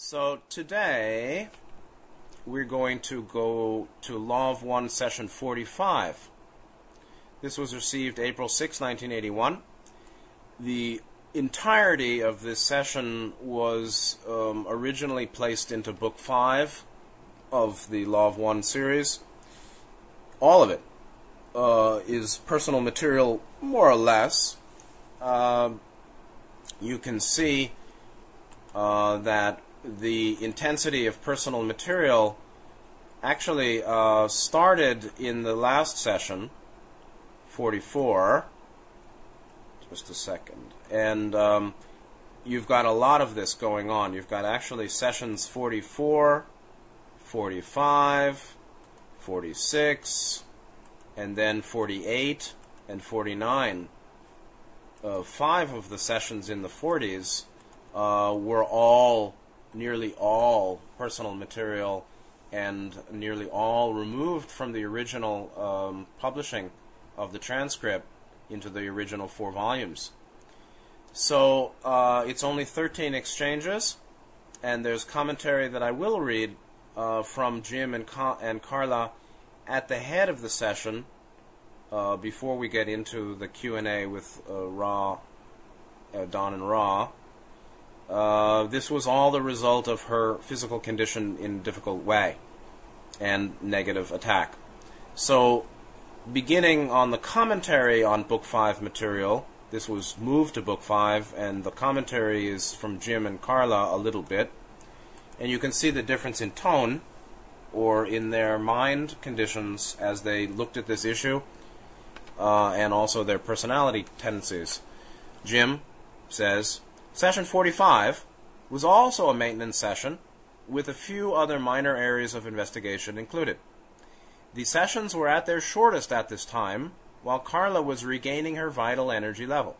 So today we're going to go to Law of One session 45. This was received April 6, 1981. The entirety of this session was um, originally placed into Book 5 of the Law of One series. All of it uh, is personal material, more or less. Uh, you can see uh, that the intensity of personal material actually uh, started in the last session, 44. Just a second. And um, you've got a lot of this going on. You've got actually sessions 44, 45, 46, and then 48 and 49. Uh, five of the sessions in the 40s uh, were all nearly all personal material and nearly all removed from the original um, publishing of the transcript into the original four volumes. So uh, it's only 13 exchanges, and there's commentary that I will read uh, from Jim and, Ka- and Carla at the head of the session uh, before we get into the Q&A with uh, Ra, uh, Don and Ra. Uh, this was all the result of her physical condition in a difficult way and negative attack. So, beginning on the commentary on Book 5 material, this was moved to Book 5, and the commentary is from Jim and Carla a little bit. And you can see the difference in tone or in their mind conditions as they looked at this issue uh, and also their personality tendencies. Jim says, Session 45 was also a maintenance session with a few other minor areas of investigation included. The sessions were at their shortest at this time, while Carla was regaining her vital energy level.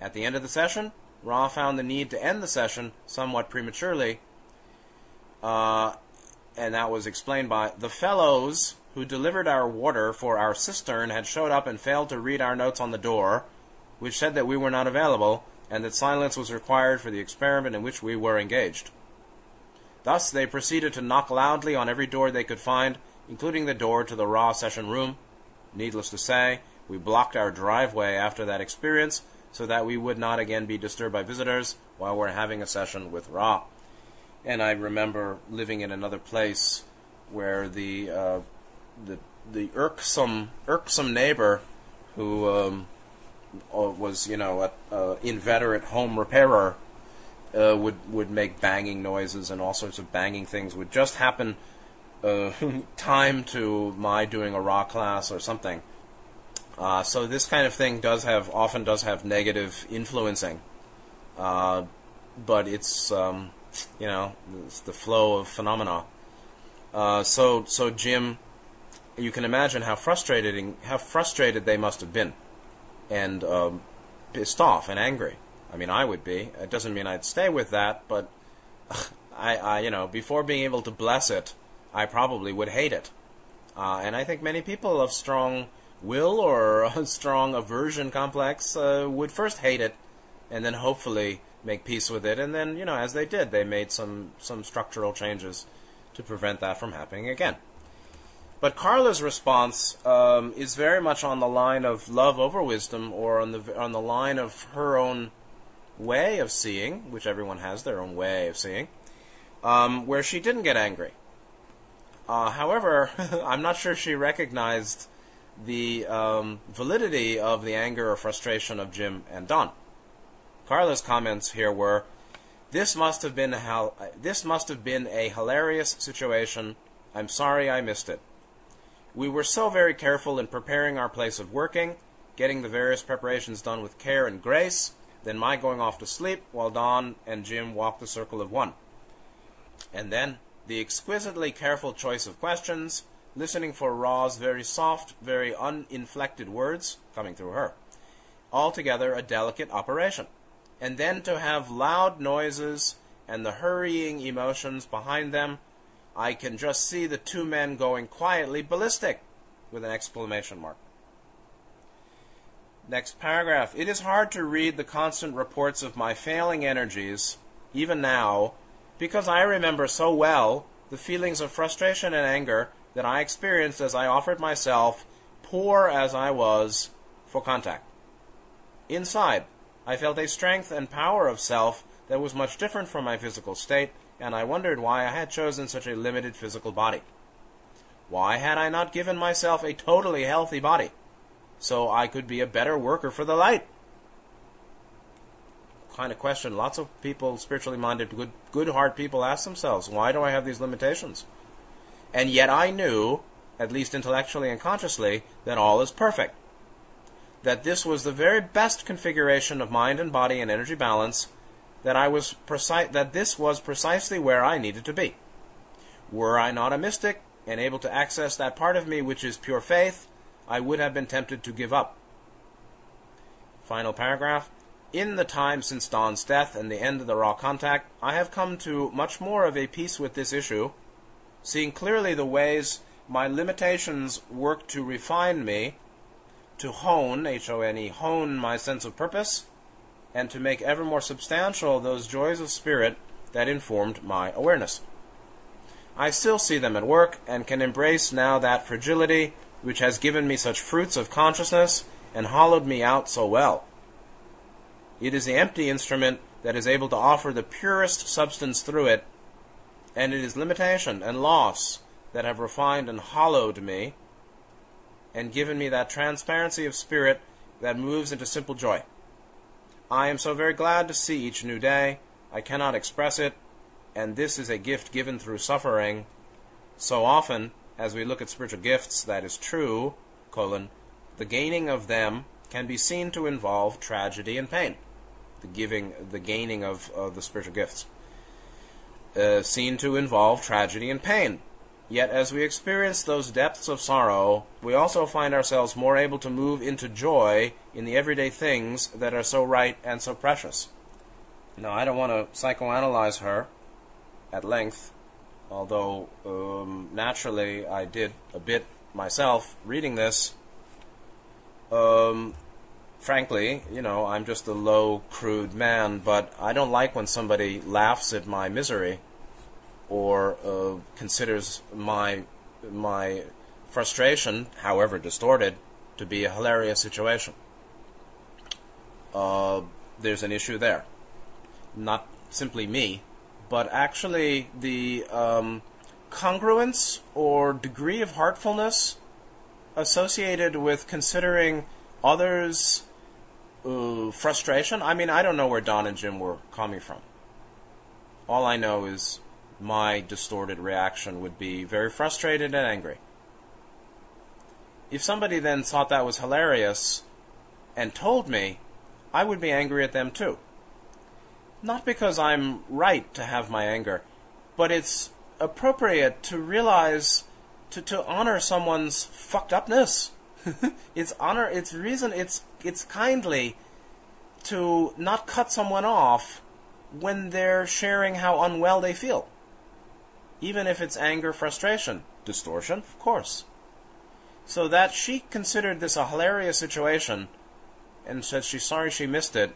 At the end of the session, Ra found the need to end the session somewhat prematurely, uh, and that was explained by the fellows who delivered our water for our cistern had showed up and failed to read our notes on the door, which said that we were not available, and that silence was required for the experiment in which we were engaged. Thus, they proceeded to knock loudly on every door they could find, including the door to the Ra session room. Needless to say, we blocked our driveway after that experience so that we would not again be disturbed by visitors while we're having a session with Ra. And I remember living in another place where the uh, the the irksome irksome neighbor who um, was you know a, inveterate home repairer uh, would would make banging noises and all sorts of banging things would just happen uh, time to my doing a Ra class or something. Uh, so this kind of thing does have often does have negative influencing, uh, but it's um, you know it's the flow of phenomena. Uh, so so Jim, you can imagine how frustrated how frustrated they must have been and um, pissed off and angry. I mean, I would be. It doesn't mean I'd stay with that, but I, I you know, before being able to bless it, I probably would hate it. Uh, and I think many people of strong will or a strong aversion complex uh, would first hate it, and then hopefully make peace with it. And then, you know, as they did, they made some some structural changes to prevent that from happening again. But Carla's response um, is very much on the line of love over wisdom, or on the on the line of her own way of seeing, which everyone has their own way of seeing, um, where she didn't get angry. Uh, however, I'm not sure she recognized the um, validity of the anger or frustration of Jim and Don. Carla's comments here were, "This must have been a this must have been a hilarious situation. I'm sorry I missed it. We were so very careful in preparing our place of working, getting the various preparations done with care and grace, then my going off to sleep while Don and Jim walked the circle of one. And then the exquisitely careful choice of questions, listening for Ra's very soft, very uninflected words coming through her. Altogether a delicate operation. And then to have loud noises and the hurrying emotions behind them I can just see the two men going quietly ballistic with an exclamation mark. Next paragraph. It is hard to read the constant reports of my failing energies, even now, because I remember so well the feelings of frustration and anger that I experienced as I offered myself, poor as I was, for contact. Inside, I felt a strength and power of self that was much different from my physical state, and I wondered why I had chosen such a limited physical body. Why had I not given myself a totally healthy body so I could be a better worker for the light? Kind of question lots of people, spiritually minded, good, good heart people ask themselves, why do I have these limitations? And yet I knew, at least intellectually and consciously, that all is perfect. That this was the very best configuration of mind and body and energy balance, that I was precise, that this was precisely where I needed to be. Were I not a mystic, and able to access that part of me which is pure faith, I would have been tempted to give up. Final paragraph. In the time since Don's death and the end of the Ra contact, I have come to much more of a peace with this issue, seeing clearly the ways my limitations work to refine me, to hone, H O N E, hone my sense of purpose, and to make ever more substantial those joys of spirit that informed my awareness. I still see them at work and can embrace now that fragility which has given me such fruits of consciousness and hollowed me out so well. It is the empty instrument that is able to offer the purest substance through it, and it is limitation and loss that have refined and hollowed me and given me that transparency of spirit that moves into simple joy. I am so very glad to see each new day. I cannot express it, and this is a gift given through suffering. So often, as we look at spiritual gifts, that is true, colon, the gaining of them can be seen to involve tragedy and pain. The giving, the gaining of, of the spiritual gifts, uh, seen to involve tragedy and pain. Yet, as we experience those depths of sorrow, we also find ourselves more able to move into joy in the everyday things that are so right and so precious. Now, I don't want to psychoanalyze her, at length, although um, naturally I did a bit myself reading this. Um, frankly, you know, I'm just a low, crude man, but I don't like when somebody laughs at my misery or uh, considers my my frustration, however distorted, to be a hilarious situation. Uh, there's an issue there. Not simply me, but actually the um, congruence or degree of heartfulness associated with considering others' uh, frustration. I mean, I don't know where Don and Jim were coming from. All I know is my distorted reaction would be very frustrated and angry. If somebody then thought that was hilarious and told me, I would be angry at them too. Not because I'm right to have my anger, but it's appropriate to realize to, to honor someone's fucked upness. it's honor it's reason it's it's kindly to not cut someone off when they're sharing how unwell they feel. Even if it's anger, frustration, distortion, of course. So that she considered this a hilarious situation and said she's sorry she missed it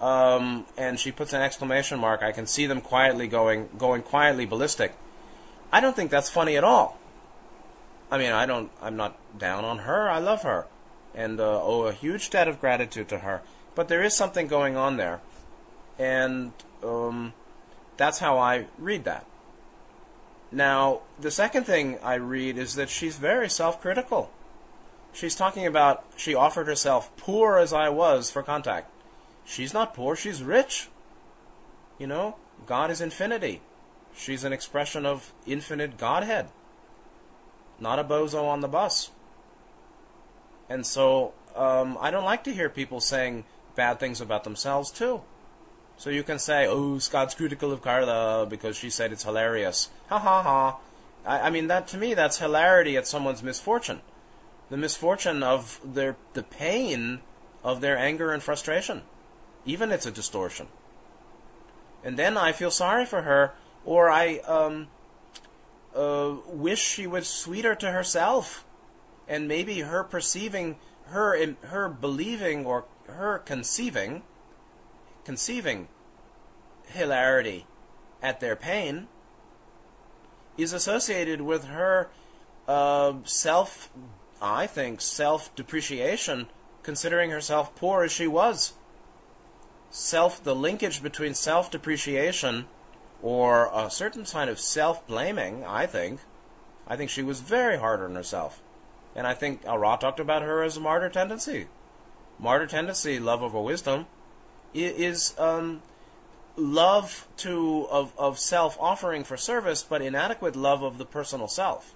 um, and she puts an exclamation mark. I can see them quietly going going quietly ballistic. I don't think that's funny at all. I mean, I don't. I'm not down on her. I love her, and uh, owe a huge debt of gratitude to her. But there is something going on there, and um, that's how I read that. Now, the second thing I read is that she's very self-critical. She's talking about she offered herself, poor as I was, for contact. She's not poor, she's rich. You know, God is infinity. She's an expression of infinite Godhead, not a bozo on the bus. And so um, I don't like to hear people saying bad things about themselves, too. So you can say, oh, Scott's critical of Carla because she said it's hilarious. Ha ha ha. I, I mean, that to me, that's hilarity at someone's misfortune. The misfortune of their, the pain of their anger and frustration even it's a distortion. And then I feel sorry for her, or I um, uh, wish she was sweeter to herself, and maybe her perceiving, her her believing, or her conceiving, conceiving hilarity at their pain is associated with her uh, self, I think, self depreciation, considering herself poor as she was. Self, the linkage between self depreciation or a certain kind of self blaming, I think. I think she was very hard on herself. And I think Ra talked about her as a martyr tendency. Martyr tendency, love over wisdom, is um, love to of, of self offering for service, but inadequate love of the personal self.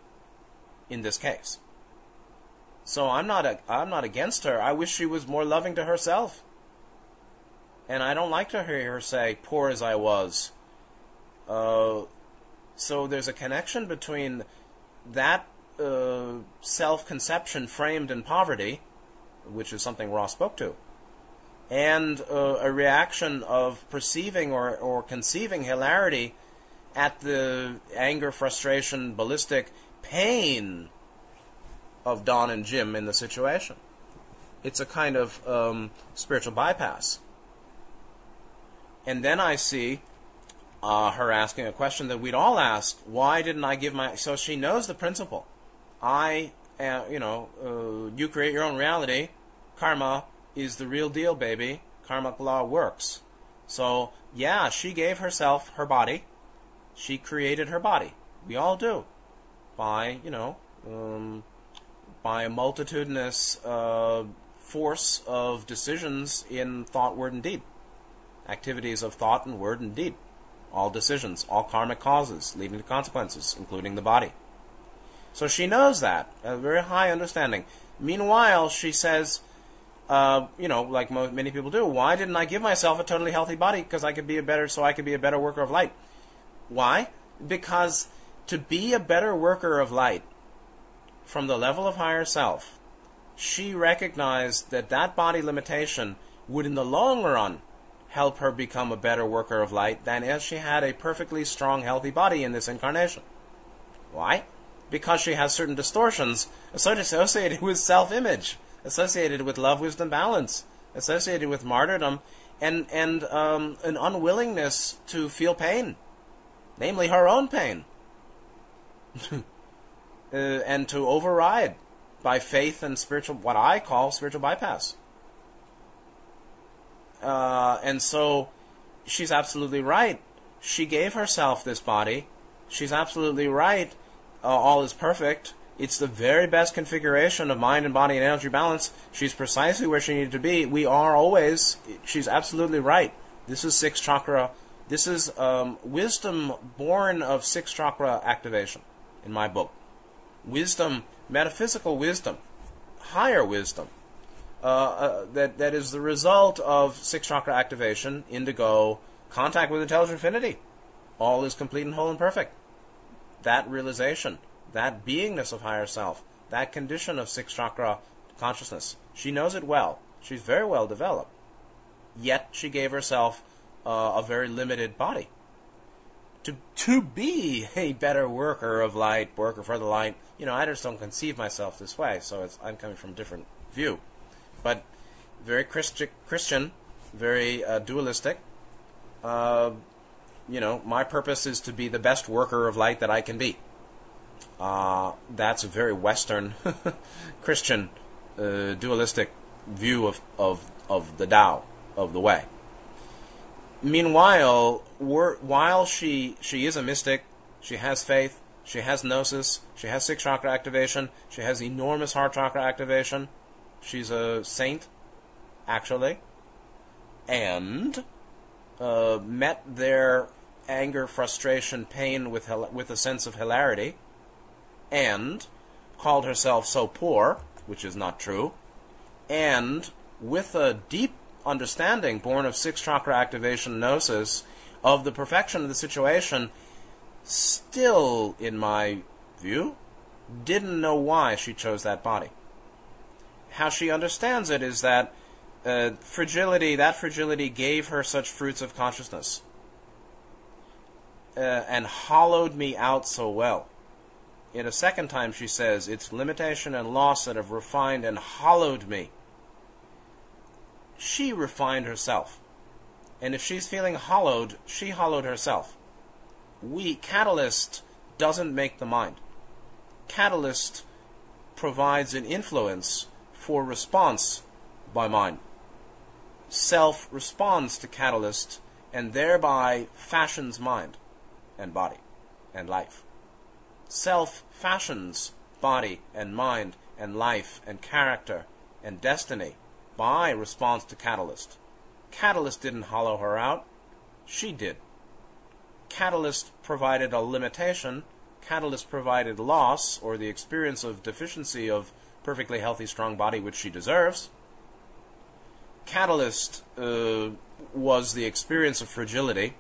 In this case, so I'm not a, I'm not against her. I wish she was more loving to herself. And I don't like to hear her say, "Poor as I was." Uh, so there's a connection between that uh, self-conception framed in poverty, which is something Ross spoke to, and uh, a reaction of perceiving or, or conceiving hilarity at the anger, frustration, ballistic pain of Don and Jim in the situation. It's a kind of um, spiritual bypass. And then I see uh, her asking a question that we'd all ask: Why didn't I give my? So she knows the principle. I, uh, you know, uh, you create your own reality. Karma is the real deal, baby. Karmic law works. So yeah, she gave herself her body. She created her body. We all do, by you know, um, by a multitudinous uh, force of decisions in thought, word, and deed. Activities of thought and word and deed all decisions, all karmic causes leading to consequences, including the body. So she knows that, a very high understanding. Meanwhile, she says, uh, you know, like mo- many people do, why didn't I give myself a totally healthy body? Because I could be a better, so I could be a better worker of light. Why? Because to be a better worker of light from the level of higher self, she recognized that that body limitation would, in the long run, help her become a better worker of light than if she had a perfectly strong, healthy body in this incarnation. Why? Because she has certain distortions associated with self image, associated with love, wisdom, balance, associated with martyrdom, and, and um, an unwillingness to feel pain, namely her own pain, uh, and to override by faith and spiritual, what I call spiritual bypass. Uh, and so she's absolutely right. She gave herself this body. She's absolutely right. Uh, all is perfect. It's the very best configuration of mind and body and energy balance. She's precisely where she needed to be. We are always. She's absolutely right. This is six chakra. This is um, wisdom born of six chakra activation in my book. Wisdom, metaphysical wisdom, higher wisdom, uh, uh, that that is the result of six chakra activation, indigo, contact with intelligent infinity. All is complete and whole and perfect. That realization, that beingness of higher self, that condition of six chakra consciousness, she knows it well. She's very well developed. Yet she gave herself uh, a very limited body. To to be a better worker of light, worker for the light, you know, I just don't conceive myself this way. So I'm coming from a different view but very Christi- Christian, very uh, dualistic. Uh, you know, my purpose is to be the best worker of light that I can be. Uh, that's a very Western Christian uh, dualistic view of, of, of the Tao, of the way. Meanwhile, while she, she is a mystic, she has faith, she has gnosis, she has six chakra activation, she has enormous heart chakra activation, She's a saint, actually, and uh, met their anger, frustration, pain with with a sense of hilarity, and called herself so poor, which is not true, and with a deep understanding born of six chakra activation gnosis of the perfection of the situation, still, in my view, didn't know why she chose that body how she understands it is that uh, fragility, that fragility gave her such fruits of consciousness uh, and hollowed me out so well. In a second time, she says, It's limitation and loss that have refined and hollowed me. She refined herself. And if she's feeling hollowed, she hollowed herself. we catalyst doesn't make the mind. Catalyst provides an influence for response by mind. Self responds to catalyst and thereby fashions mind and body and life. Self fashions body and mind and life and character and destiny by response to catalyst. Catalyst didn't hollow her out, she did. Catalyst provided a limitation, Catalyst provided loss or the experience of deficiency of perfectly healthy, strong body, which she deserves. Catalyst uh, was the experience of fragility,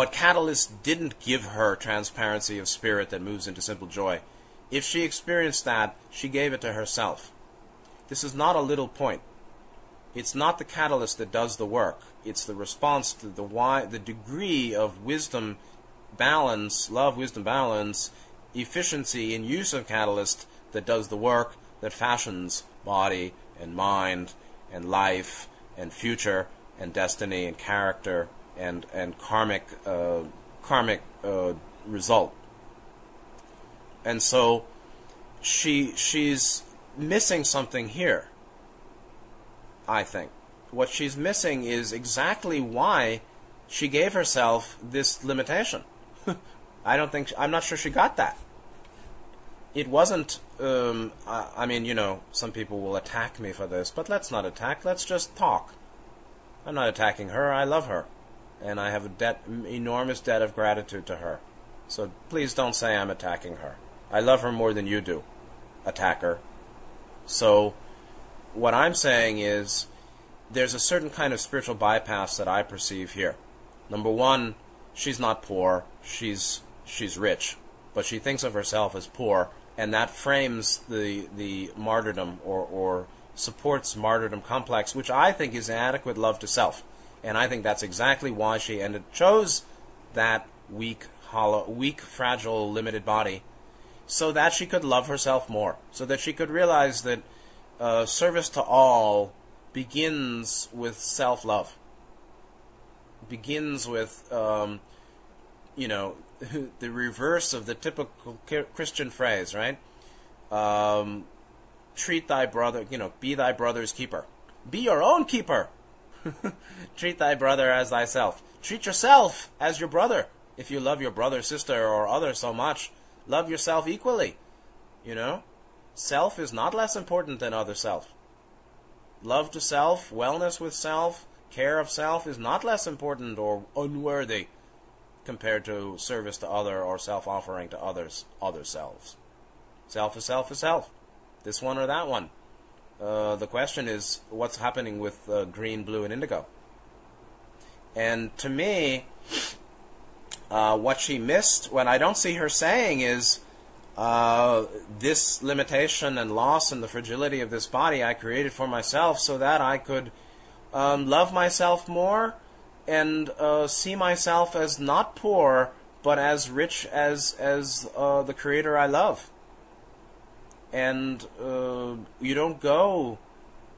but Catalyst didn't give her transparency of spirit that moves into simple joy. If she experienced that, she gave it to herself. This is not a little point. It's not the catalyst that does the work. It's the response to the why, the degree of wisdom balance, love, wisdom, balance, efficiency in use of catalyst that does the work that fashions body and mind and life and future and destiny and character and and karmic uh, karmic uh, result. And so she she's missing something here. I think what she's missing is exactly why she gave herself this limitation. I don't think I'm not sure she got that. It wasn't. Um, I, I mean, you know, some people will attack me for this, but let's not attack. Let's just talk. I'm not attacking her. I love her, and I have a debt, enormous debt of gratitude to her. So please don't say I'm attacking her. I love her more than you do, attacker. So what I'm saying is there's a certain kind of spiritual bypass that I perceive here. Number one, she's not poor. She's she's rich, but she thinks of herself as poor, and that frames the the martyrdom or or supports martyrdom complex, which I think is inadequate love to self. And I think that's exactly why she ended chose that weak, hollow, weak, fragile, limited body, so that she could love herself more, so that she could realize that uh, service to all begins with self-love. Begins with, um, you know, the reverse of the typical Christian phrase, right? Um, treat thy brother, you know, be thy brother's keeper. Be your own keeper. Treat thy brother as thyself. Treat yourself as your brother. If you love your brother, sister, or other so much, love yourself equally. You know? Self is not less important than other self. Love to self, wellness with self, care of self is not less important or unworthy compared to service to other or self offering to others, other selves. Self is self is self this one or that one. Uh, the question is what's happening with uh, green, blue, and indigo. And to me, uh, what she missed, what I don't see her saying is uh, this limitation and loss and the fragility of this body I created for myself so that I could um, love myself more and uh, see myself as not poor but as rich as as the creator I love and uh, you don't go,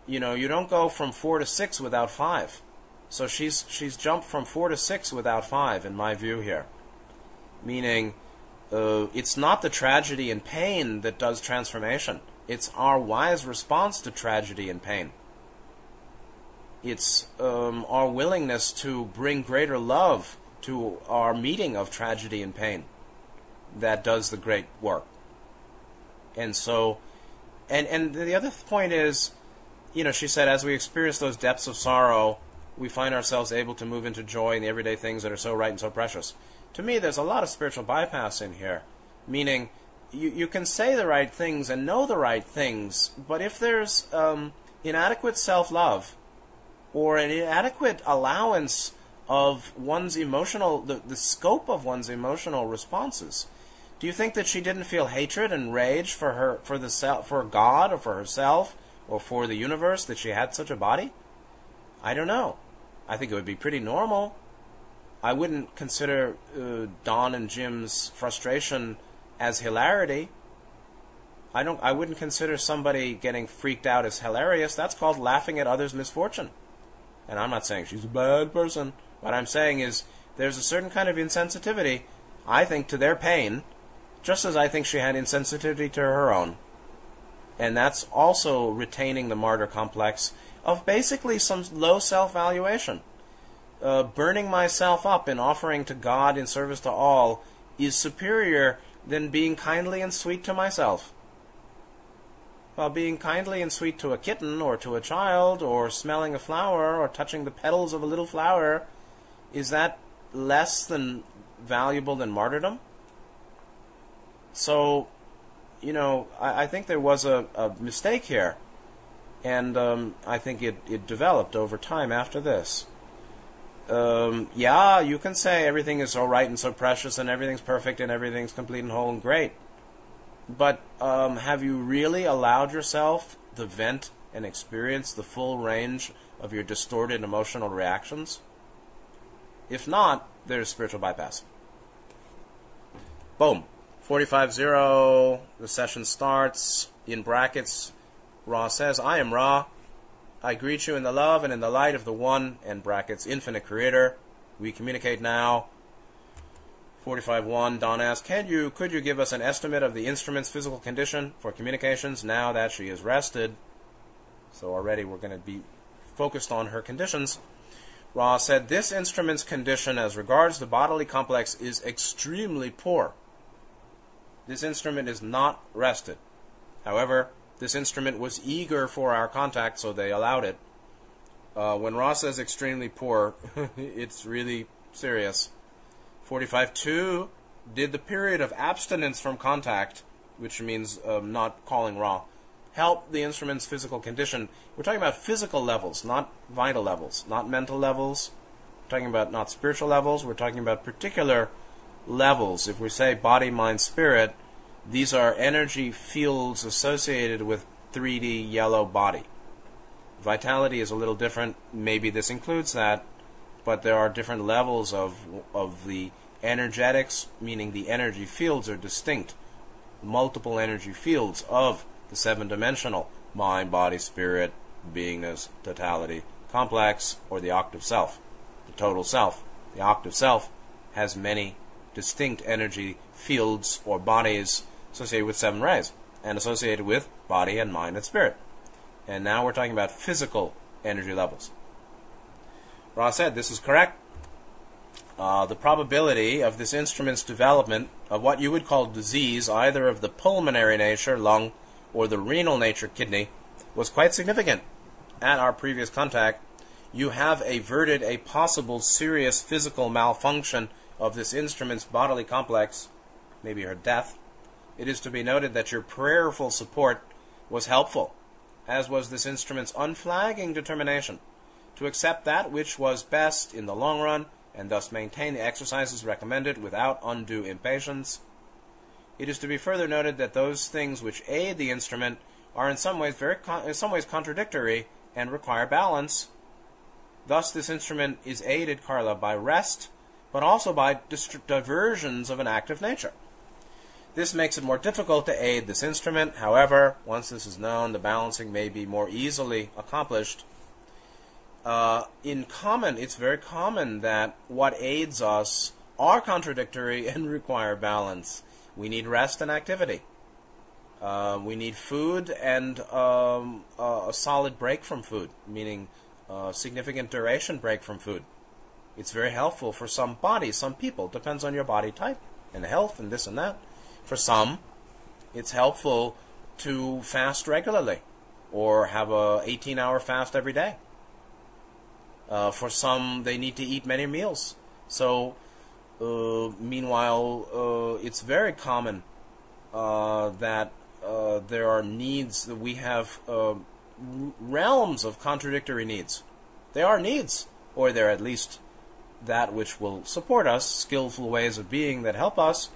you know, you don't go from four to six without five. So she's she's jumped from four to six without five, in my view here. Meaning, uh, it's not the tragedy and pain that does transformation. It's our wise response to tragedy and pain. It's um, our willingness to bring greater love to our meeting of tragedy and pain that does the great work. And so, and and the other point is, you know, she said, as we experience those depths of sorrow, we find ourselves able to move into joy in the everyday things that are so right and so precious. To me, there's a lot of spiritual bypass in here, meaning you, you can say the right things and know the right things, but if there's um, inadequate self love or an inadequate allowance of one's emotional, the, the scope of one's emotional responses, do you think that she didn't feel hatred and rage for her for the for God or for herself or for the universe that she had such a body? I don't know. I think it would be pretty normal. I wouldn't consider uh, Don and Jim's frustration as hilarity. I don't. I wouldn't consider somebody getting freaked out as hilarious. That's called laughing at others' misfortune. And I'm not saying she's a bad person. What I'm saying is there's a certain kind of insensitivity, I think, to their pain, just as I think she had insensitivity to her own. And that's also retaining the martyr complex of basically some low self valuation. Uh, burning myself up in offering to God in service to all is superior than being kindly and sweet to myself. While being kindly and sweet to a kitten or to a child or smelling a flower or touching the petals of a little flower, is that less than valuable than martyrdom? So, you know, I, I think there was a, a mistake here. And um, I think it, it developed over time after this. Um, yeah, you can say everything is so right and so precious and everything's perfect and everything's complete and whole and great. But um, have you really allowed yourself to vent and experience the full range of your distorted emotional reactions? If not, there's spiritual bypass. Boom. 45-0, the session starts. In brackets, Ra says, I am Ra. I greet you in the love and in the light of the one, and brackets, infinite creator. We communicate now. 45.1, Don asks, Can you, could you give us an estimate of the instrument's physical condition for communications now that she is rested? So already we're going to be focused on her conditions. Ra said, This instrument's condition as regards the bodily complex is extremely poor. This instrument is not rested. However, this instrument was eager for our contact, so they allowed it. Uh, when Ra says extremely poor, it's really serious. 45.2 did the period of abstinence from contact, which means um, not calling Ra, help the instrument's physical condition? We're talking about physical levels, not vital levels, not mental levels. We're talking about not spiritual levels. We're talking about particular levels. If we say body, mind, spirit, these are energy fields associated with 3D yellow body. Vitality is a little different. Maybe this includes that, but there are different levels of of the energetics, meaning the energy fields are distinct. Multiple energy fields of the seven dimensional mind, body, spirit, beingness, totality, complex, or the octave self, the total self. The octave self has many distinct energy fields or bodies associated with seven rays and associated with body and mind and spirit. And now we're talking about physical energy levels. Ra said this is correct. Uh, the probability of this instrument's development of what you would call disease, either of the pulmonary nature, lung, or the renal nature, kidney, was quite significant. At our previous contact, you have averted a possible serious physical malfunction of this instrument's bodily complex, maybe her death, it is to be noted that your prayerful support was helpful, as was this instrument's unflagging determination to accept that which was best in the long run and thus maintain the exercises recommended without undue impatience. It is to be further noted that those things which aid the instrument are in some ways very con- in some ways contradictory and require balance. Thus, this instrument is aided, Carla, by rest, but also by dist- diversions of an active nature. This makes it more difficult to aid this instrument. However, once this is known, the balancing may be more easily accomplished. Uh, in common, it's very common that what aids us are contradictory and require balance. We need rest and activity. Uh, we need food and um, a solid break from food, meaning a significant duration break from food. It's very helpful for some bodies, some people. Depends on your body type and health and this and that. For some, it's helpful to fast regularly or have a 18 hour fast every day. Uh, for some, they need to eat many meals. So, uh, meanwhile, uh, it's very common uh, that uh, there are needs that we have uh, realms of contradictory needs. They are needs, or they're at least that which will support us, skillful ways of being that help us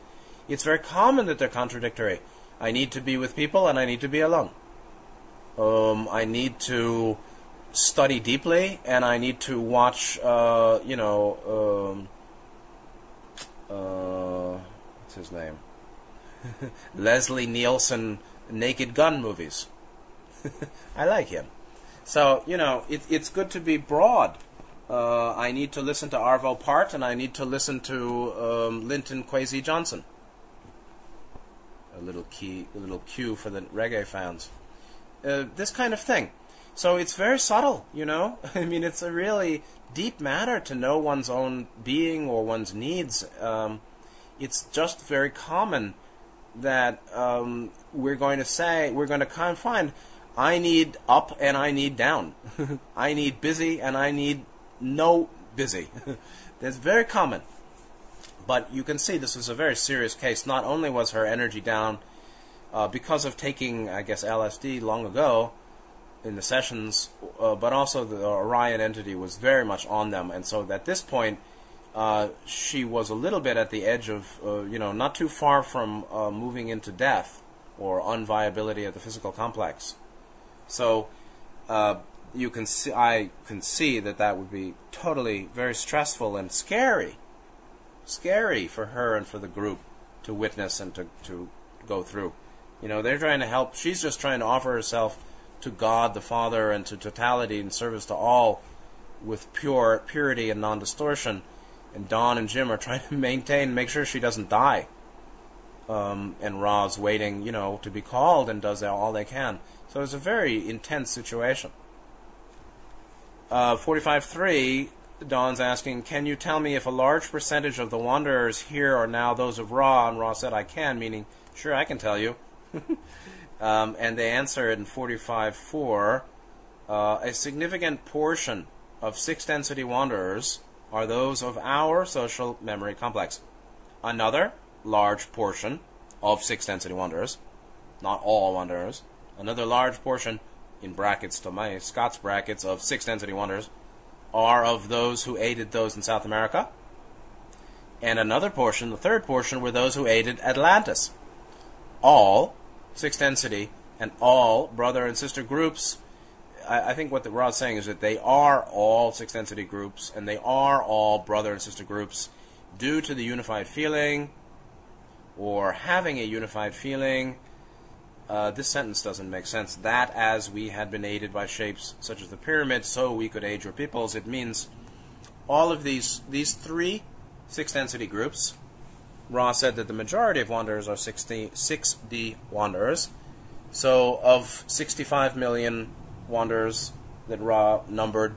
it's very common that they're contradictory. I need to be with people and I need to be alone. Um, I need to study deeply and I need to watch, uh, you know, um, uh, what's his name? Leslie Nielsen Naked Gun movies. I like him. So, you know, it, it's good to be broad uh, I need to listen to Arvo Part, and I need to listen to um, Linton Kwesi Johnson. A little key, a little cue for the reggae fans. Uh, this kind of thing. So it's very subtle, you know. I mean, it's a really deep matter to know one's own being or one's needs. Um, it's just very common that um, we're going to say we're going to kind of find I need up and I need down. I need busy and I need no busy. That's very common. But you can see this was a very serious case. Not only was her energy down uh, because of taking, I guess, LSD long ago in the sessions, uh, but also the Orion entity was very much on them. And so at this point, uh, she was a little bit at the edge of, uh, you know, not too far from uh, moving into death or unviability of the physical complex. So uh, you can see, I can see that that would be totally very stressful and scary, scary for her and for the group to witness and to, to go through. You know, they're trying to help. She's just trying to offer herself to God the Father and to totality and service to all with pure purity and non-distortion. And Don and Jim are trying to maintain, make sure she doesn't die. Um, and Ra's waiting, you know, to be called and does all they can. So it's a very intense situation. Uh, 45.3, Don's asking, Can you tell me if a large percentage of the wanderers here are now those of Ra? And Ra said, I can, meaning, sure, I can tell you. um, and they answer in 45.4, uh, a significant portion of six density wanderers are those of our social memory complex. Another large portion of six density wanderers, not all wanderers, Another large portion, in brackets to my Scott's brackets, of six density wonders are of those who aided those in South America. And another portion, the third portion, were those who aided Atlantis. All six density and all brother and sister groups. I, I think what the Ra's saying is that they are all six density groups and they are all brother and sister groups due to the unified feeling or having a unified feeling uh, this sentence doesn't make sense. That as we had been aided by shapes such as the pyramid, so we could aid your peoples. It means all of these these three six density groups. Ra said that the majority of wanderers are 60, 6D wanderers. So of 65 million wanderers that Ra numbered,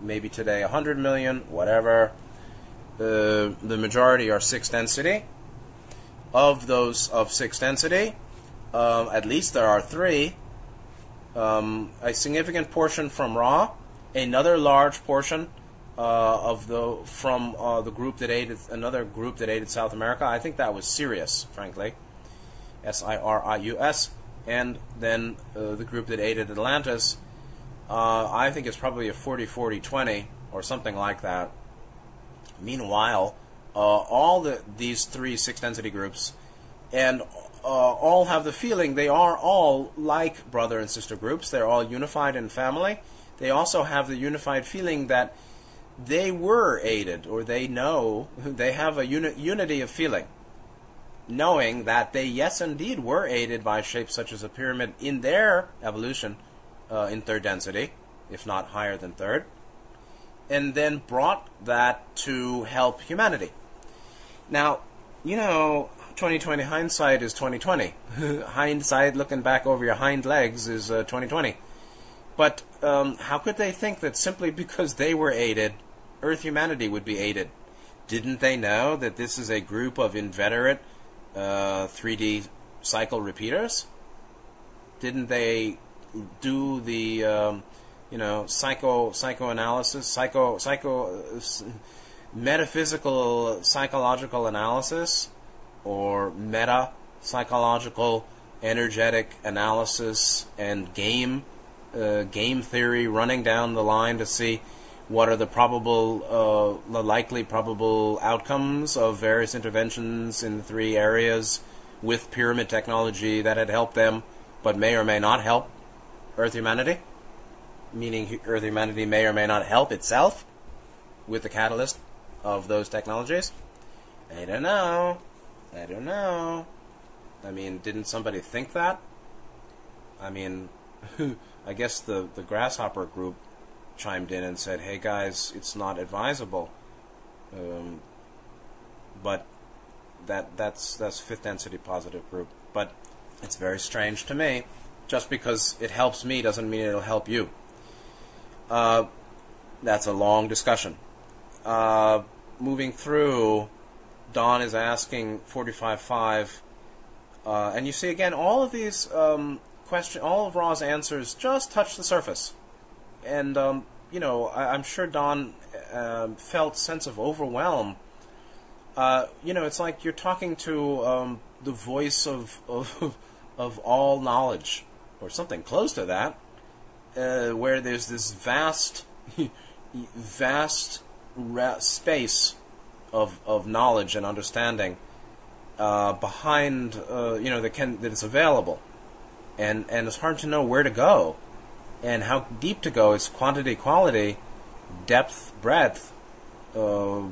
maybe today 100 million, whatever. Uh, the majority are six density. Of those of six density, um, at least there are three. Um, a significant portion from Ra, another large portion uh, of the from uh, the group that aided another group that aided South America. I think that was Sirius, frankly, S I R I U S, and then uh, the group that aided Atlantis. Uh, I think it's probably a 40-40-20 or something like that. Meanwhile, uh, all the these three six density groups and all have the feeling they are all like brother and sister groups. They're all unified in family. They also have the unified feeling that they were aided, or they know, they have a uni- unity of feeling, knowing that they, yes, indeed, were aided by shapes such as a pyramid in their evolution uh, in third density, if not higher than third, and then brought that to help humanity. Now, you know, 2020 hindsight is 2020. hindsight, looking back over your hind legs, is uh, 2020. But um, how could they think that simply because they were aided, Earth humanity would be aided? Didn't they know that this is a group of inveterate uh, 3D cycle repeaters? Didn't they do the um, you know psycho psychoanalysis, psycho psycho uh, metaphysical psychological analysis or meta psychological energetic analysis and game uh, game theory running down the line to see what are the probable uh, the likely probable outcomes of various interventions in three areas with pyramid technology that had helped them but may or may not help earth humanity meaning earth humanity may or may not help itself with the catalyst of those technologies? I don't know I don't know. I mean, didn't somebody think that? I mean, I guess the, the grasshopper group chimed in and said, "Hey guys, it's not advisable." Um, but that that's that's fifth density positive group. But it's very strange to me. Just because it helps me doesn't mean it'll help you. Uh, that's a long discussion. Uh, moving through, Don is asking 45.5, uh, and you see again all of these um, question, all of Ra's answers just touch the surface, and um, you know I, am sure Don uh, felt sense of overwhelm. Uh, you know, it's like you're talking to um, the voice of, of of all knowledge, or something close to that, uh, where there's this vast, vast space of of knowledge and understanding uh, behind, uh, you know, that can that is available, and and it's hard to know where to go, and how deep to go. It's quantity, quality, depth, breadth. Uh,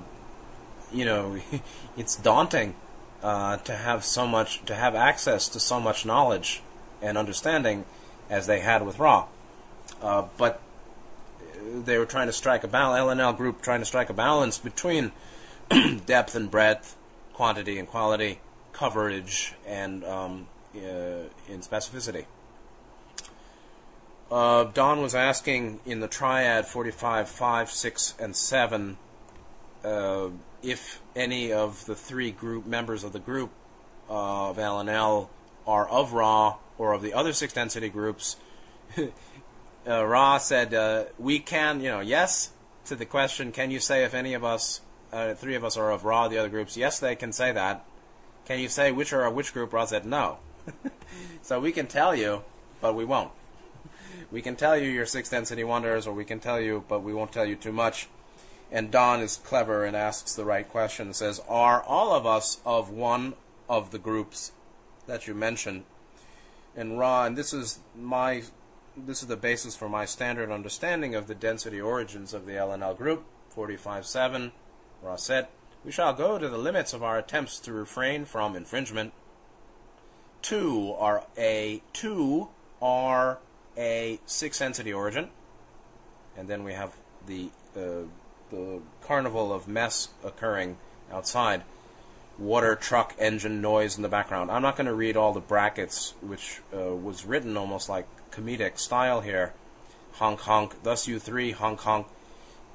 you know, it's daunting uh, to have so much, to have access to so much knowledge and understanding as they had with Ra. Uh, but they were trying to strike a balance. LNL group trying to strike a balance between depth and breadth, quantity and quality, coverage and um, uh, in specificity. Uh, Don was asking in the triad 45, 5, 6, and 7 uh, if any of the three group members of the group uh, of LNL are of Ra or of the other six density groups. uh, Ra said, uh, "We can, you know, yes." To the question, can you say if any of us, uh, three of us, are of Ra, the other groups? Yes, they can say that. Can you say which are of which group? Ra said, "No." so we can tell you, but we won't. We can tell you your six density wanderers, or we can tell you, but we won't tell you too much. And Don is clever and asks the right question. Says, "Are all of us of one of the groups that you mentioned?" And Ra, and this is my, this is the basis for my standard understanding of the density origins of the LNL group. 45.7, Ra said, "We shall go to the limits of our attempts to refrain from infringement." Two are a two are a six entity origin, and then we have the uh, the carnival of mess occurring outside. Water, truck, engine, noise in the background. I'm not going to read all the brackets, which uh, was written almost like comedic style here. Honk, honk. Thus you three, honk, honk.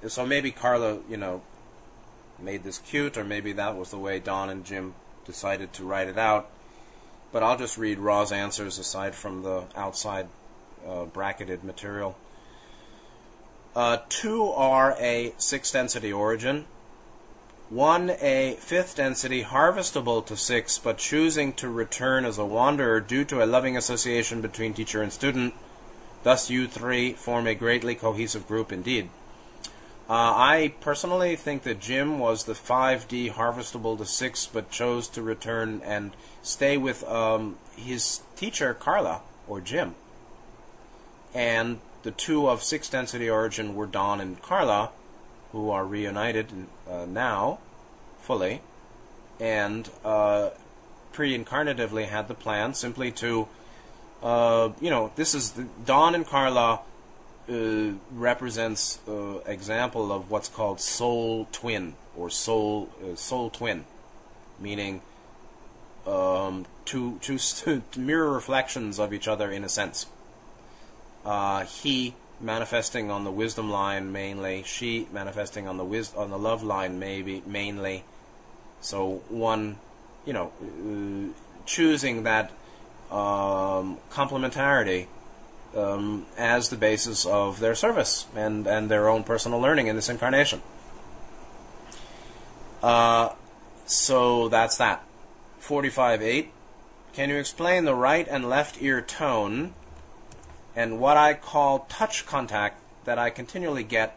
So maybe Carla, you know, made this cute, or maybe that was the way Don and Jim decided to write it out. But I'll just read Ra's answers aside from the outside uh, bracketed material. Uh, two are a sixth density origin. One a fifth density harvestable to six, but choosing to return as a wanderer due to a loving association between teacher and student. Thus, you three form a greatly cohesive group indeed. Uh, I personally think that Jim was the 5D harvestable to 6, but chose to return and stay with um, his teacher, Carla, or Jim. And the two of six density origin were Don and Carla, who are reunited uh, now fully, and uh, pre-incarnatively had the plan simply to, uh, you know, this is the, Don and Carla uh, represents uh, example of what's called soul twin or soul uh, soul twin, meaning um, two two mirror reflections of each other in a sense uh, he manifesting on the wisdom line mainly, she manifesting on the wis- on the love line maybe mainly. So one, you know, uh, choosing that um, complementarity um, as the basis of their service and and their own personal learning in this incarnation. Uh, so that's that. Forty-five eight. Can you explain the right and left ear tone and what I call touch contact that I continually get.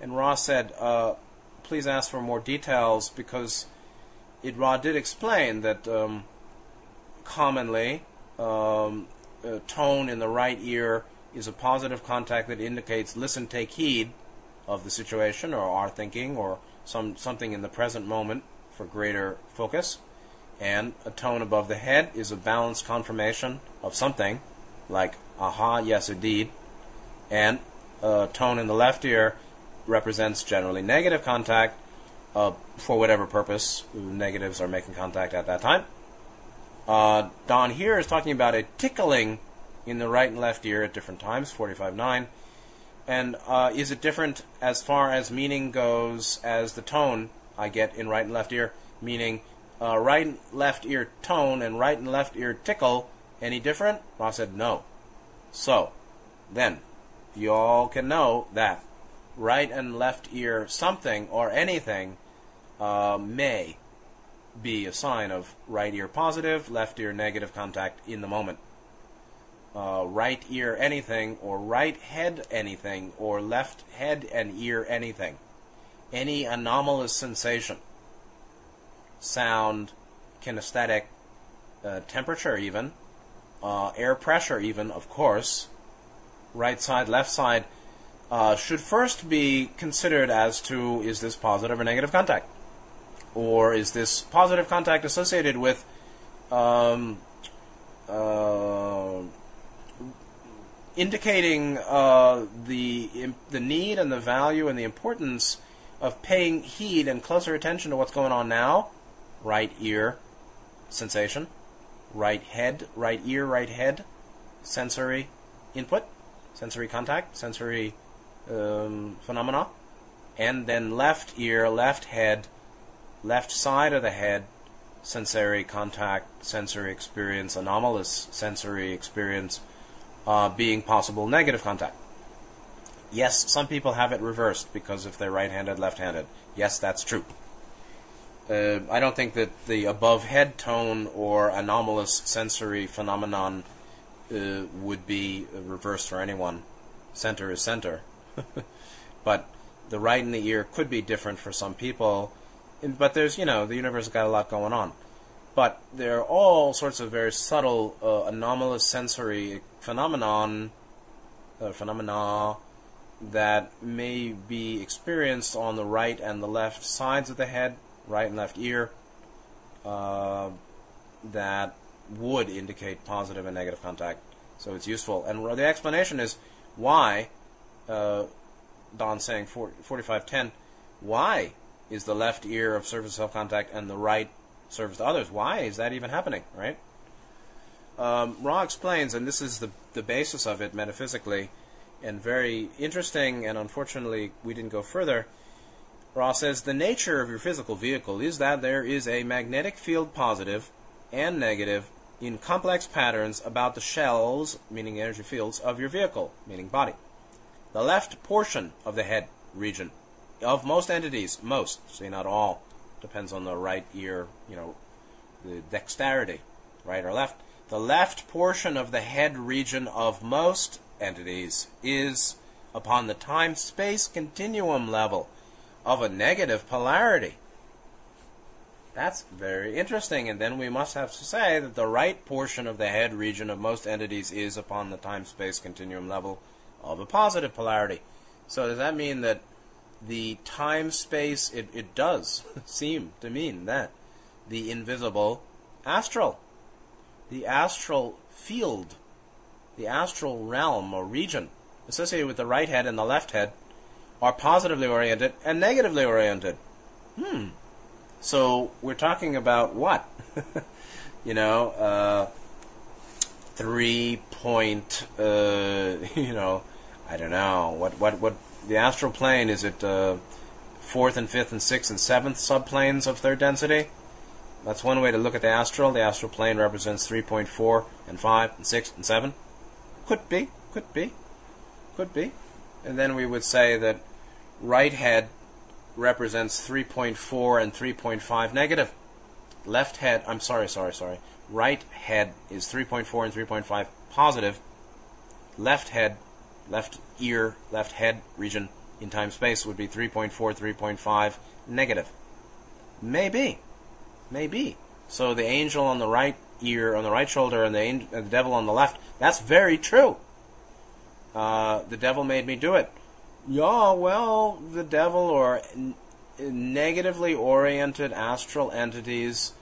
And Ra said, uh, please ask for more details because it did explain that um, commonly um, tone in the right ear is a positive contact that indicates listen, take heed of the situation or our thinking or some something in the present moment for greater focus. And a tone above the head is a balanced confirmation of something like aha, yes, indeed. And a tone in the left ear represents generally negative contact uh, for whatever purpose negatives are making contact at that time. Uh, Don here is talking about a tickling in the right and left ear at different times, 45.9. And uh, is it different as far as meaning goes as the tone I get in right and left ear? Meaning uh, right and left ear tone and right and left ear tickle any different? Ross said no. So, then, you all can know that right and left ear something or anything uh, may be a sign of right ear positive, left ear negative contact in the moment. Uh, right ear anything, or right head anything, or left head and ear anything. Any anomalous sensation, sound, kinesthetic, uh, temperature, even, uh, air pressure, even, of course, right side, left side, uh, should first be considered as to is this positive or negative contact? Or is this positive contact associated with um, uh, indicating uh, the the need and the value and the importance of paying heed and closer attention to what's going on now? Right ear sensation, right head, right ear, right head, sensory input, sensory contact, sensory um, phenomena, and then left ear, left head, left side of the head, sensory contact, sensory experience, anomalous sensory experience, uh, being possible negative contact. Yes, some people have it reversed because if they're right-handed, left-handed. Yes, that's true. Uh, I don't think that the above head tone or anomalous sensory phenomenon uh, would be reversed for anyone. Center is center. but the right in the ear could be different for some people. But there's, you know, the universe has got a lot going on. But there are all sorts of very subtle, uh, anomalous sensory phenomenon, uh, phenomena that may be experienced on the right and the left sides of the head, right and left ear, uh, that would indicate positive and negative contact. So it's useful. And the explanation is why uh, Don saying 4510, why is the left ear of surface self contact and the right surface to others? Why is that even happening, right? Um, Ra explains, and this is the, the basis of it metaphysically, and very interesting, and unfortunately we didn't go further. Ra says the nature of your physical vehicle is that there is a magnetic field positive and negative in complex patterns about the shells, meaning energy fields, of your vehicle, meaning body. The left portion of the head region of most entities, most, say not all, depends on the right ear, you know, the dexterity, right or left. The left portion of the head region of most entities is upon the time space continuum level of a negative polarity. That's very interesting. And then we must have to say that the right portion of the head region of most entities is upon the time space continuum level of a positive polarity. So does that mean that the time space, it, it does seem to mean that the invisible astral, the astral field, the astral realm or region associated with the right head and the left head are positively oriented and negatively oriented. Hmm. So we're talking about what? you know, uh, three point, uh, you know, I don't know what what what the astral plane is it uh, fourth and fifth and sixth and seventh subplanes of third density. That's one way to look at the astral. The astral plane represents 3.4 and 5 and 6 and 7. Could be, could be, could be. And then we would say that right head represents 3.4 and 3.5 negative. Left head, I'm sorry, sorry, sorry. Right head is 3.4 and 3.5 positive. Left head left ear, left head region in time space would be 3.4, 3.5 negative. Maybe. Maybe. So the angel on the right ear, on the right shoulder, and the, angel, and the devil on the left, that's very true. Uh, the devil made me do it. Yeah, well, the devil or n- negatively oriented astral entities,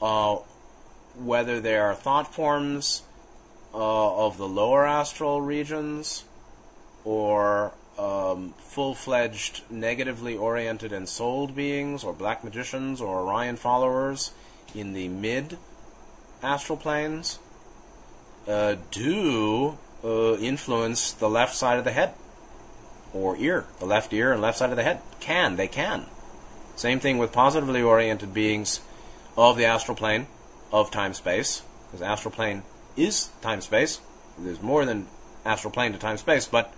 uh, whether they are thought forms uh, of the lower astral regions, or um, full fledged negatively oriented and souled beings, or black magicians, or Orion followers in the mid astral planes uh, do uh, influence the left side of the head or ear, the left ear and left side of the head. Can, they can. Same thing with positively oriented beings of the astral plane, of time space, because astral plane is time space. There's more than astral plane to time space, but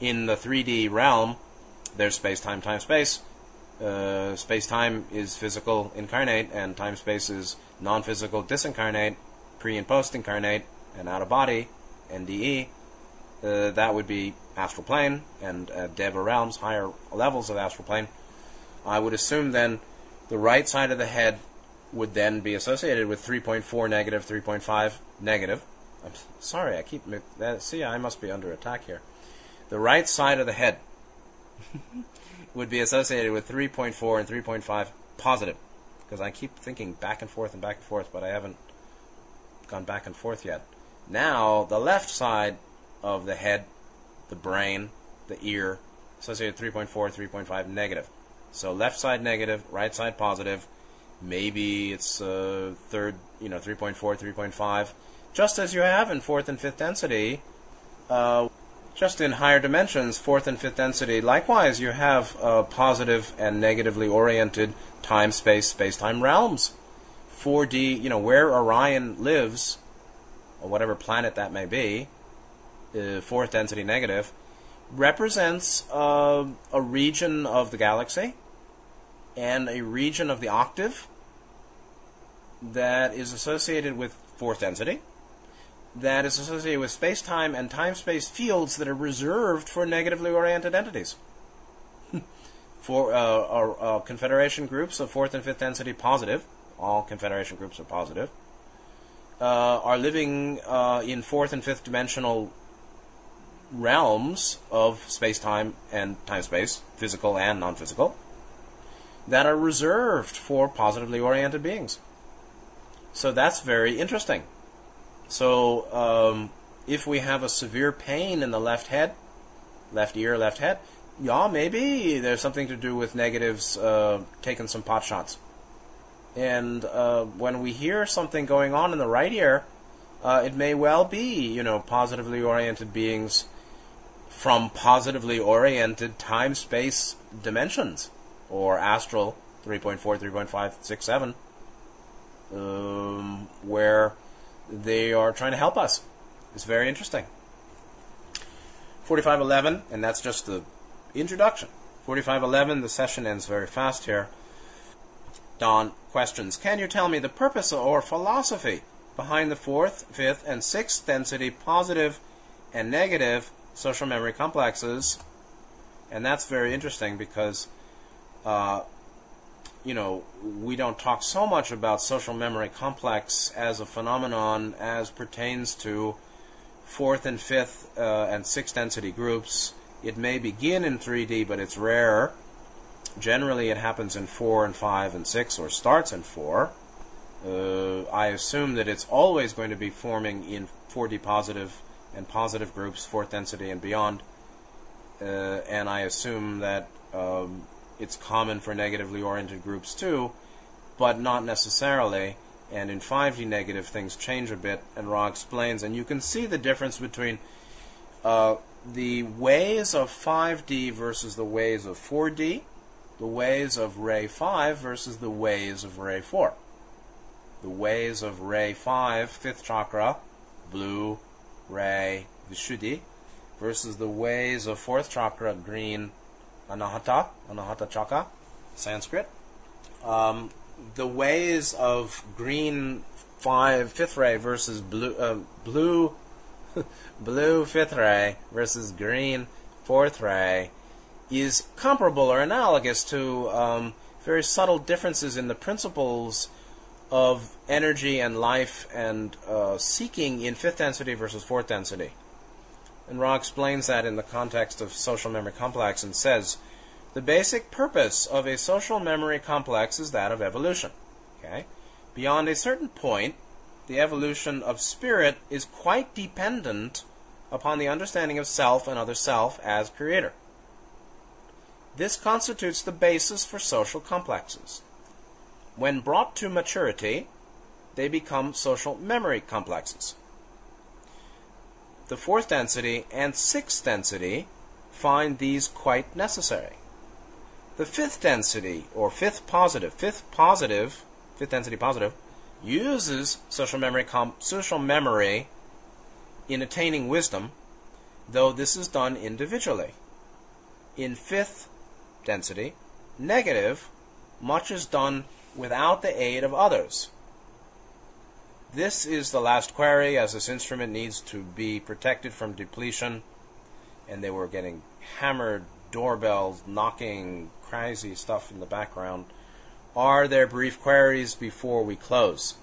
in the 3D realm, there's space time, time space. Uh, space time is physical incarnate, and time space is non physical disincarnate, pre and post incarnate, and out of body, NDE. Uh, that would be astral plane and uh, Deva realms, higher levels of astral plane. I would assume then the right side of the head would then be associated with 3.4 negative, 3.5 negative. I'm sorry, I keep. See, I must be under attack here. The right side of the head would be associated with 3.4 and 3.5 positive. Because I keep thinking back and forth and back and forth, but I haven't gone back and forth yet. Now, the left side of the head, the brain, the ear, associated with 3.4, 3.5 negative. So left side negative, right side positive. Maybe it's uh, third, you know, 3.4, 3.5. Just as you have in fourth and fifth density, uh, just in higher dimensions, fourth and fifth density, likewise, you have uh, positive and negatively oriented time, space, space time realms. 4D, you know, where Orion lives, or whatever planet that may be, uh, fourth density negative, represents uh, a region of the galaxy and a region of the octave that is associated with fourth density, that is associated with space time and time space fields that are reserved for negatively oriented entities. for uh, our, uh, confederation groups of fourth and fifth density positive, all confederation groups are positive, uh, are living uh, in fourth and fifth dimensional realms of space time and time space, physical and non physical, that are reserved for positively oriented beings. So that's very interesting. So um, if we have a severe pain in the left head, left ear, left head, yeah, maybe there's something to do with negatives uh, taking some pot shots. And uh, when we hear something going on in the right ear, uh, it may well be, you know, positively oriented beings from positively oriented time space dimensions, or astral 3.4, 3.5, 6, 7, um, where they are trying to help us. It's very interesting. 4511, and that's just the introduction. 4511, the session ends very fast here. Don questions Can you tell me the purpose or philosophy behind the fourth, fifth, and sixth density positive and negative social memory complexes? And that's very interesting because, uh, you know, we don't talk so much about social memory complex as a phenomenon as pertains to fourth and fifth uh, and sixth density groups. It may begin in 3D, but it's rare. Generally, it happens in 4 and 5 and 6, or starts in 4. Uh, I assume that it's always going to be forming in 4D positive and positive groups, fourth density and beyond. Uh, and I assume that um, it's common for negatively oriented groups too, but not necessarily. And in 5D negative, things change a bit, and Ra explains. And you can see the difference between uh, the ways of 5D versus the ways of 4D the ways of ray 5 versus the ways of ray 4. The ways of ray 5, fifth chakra, blue, ray, Vishuddhi, versus the ways of fourth chakra, green, Anahata, Anahata chakra, Sanskrit. Um, the ways of green 5, fifth ray versus blue, uh, blue, blue fifth ray versus green fourth ray is comparable or analogous to um, very subtle differences in the principles of energy and life and uh, seeking in fifth density versus fourth density. And Ra explains that in the context of social memory complex and says the basic purpose of a social memory complex is that of evolution. Okay? Beyond a certain point, the evolution of spirit is quite dependent upon the understanding of self and other self as creator. This constitutes the basis for social complexes. When brought to maturity, they become social memory complexes. The fourth density and sixth density find these quite necessary. The fifth density, or fifth positive, fifth positive, fifth density positive, uses social memory, social memory in attaining wisdom, though this is done individually. In fifth density, negative, much is done without the aid of others. This is the last query, as this instrument needs to be protected from depletion, and they were getting hammered, doorbells, knocking, crazy stuff in the background. Are there brief queries before we close?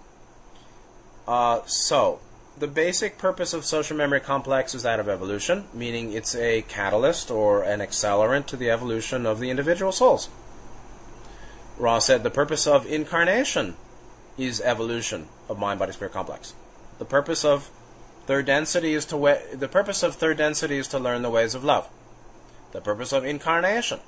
Uh, so, the basic purpose of social memory complex is that of evolution, meaning it's a catalyst or an accelerant to the evolution of the individual souls. Ra said the purpose of incarnation is evolution of mind body spirit complex. The purpose of third density is to wa- the purpose of third density is to learn the ways of love. The purpose of incarnation,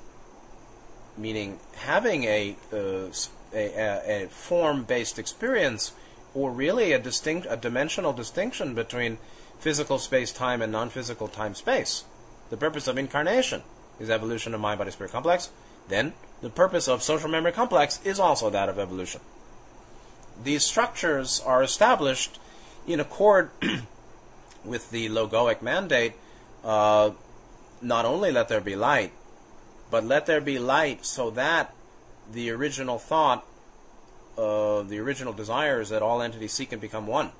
meaning having a uh, a, a form based experience, or really a distinct a dimensional distinction between physical space time and non physical time space. The purpose of incarnation is evolution of mind body spirit complex. Then the purpose of social memory complex is also that of evolution. These structures are established in accord with the logoic mandate uh, not only let there be light, but let there be light so that the original thought, uh, the original desire is that all entities seek and become one,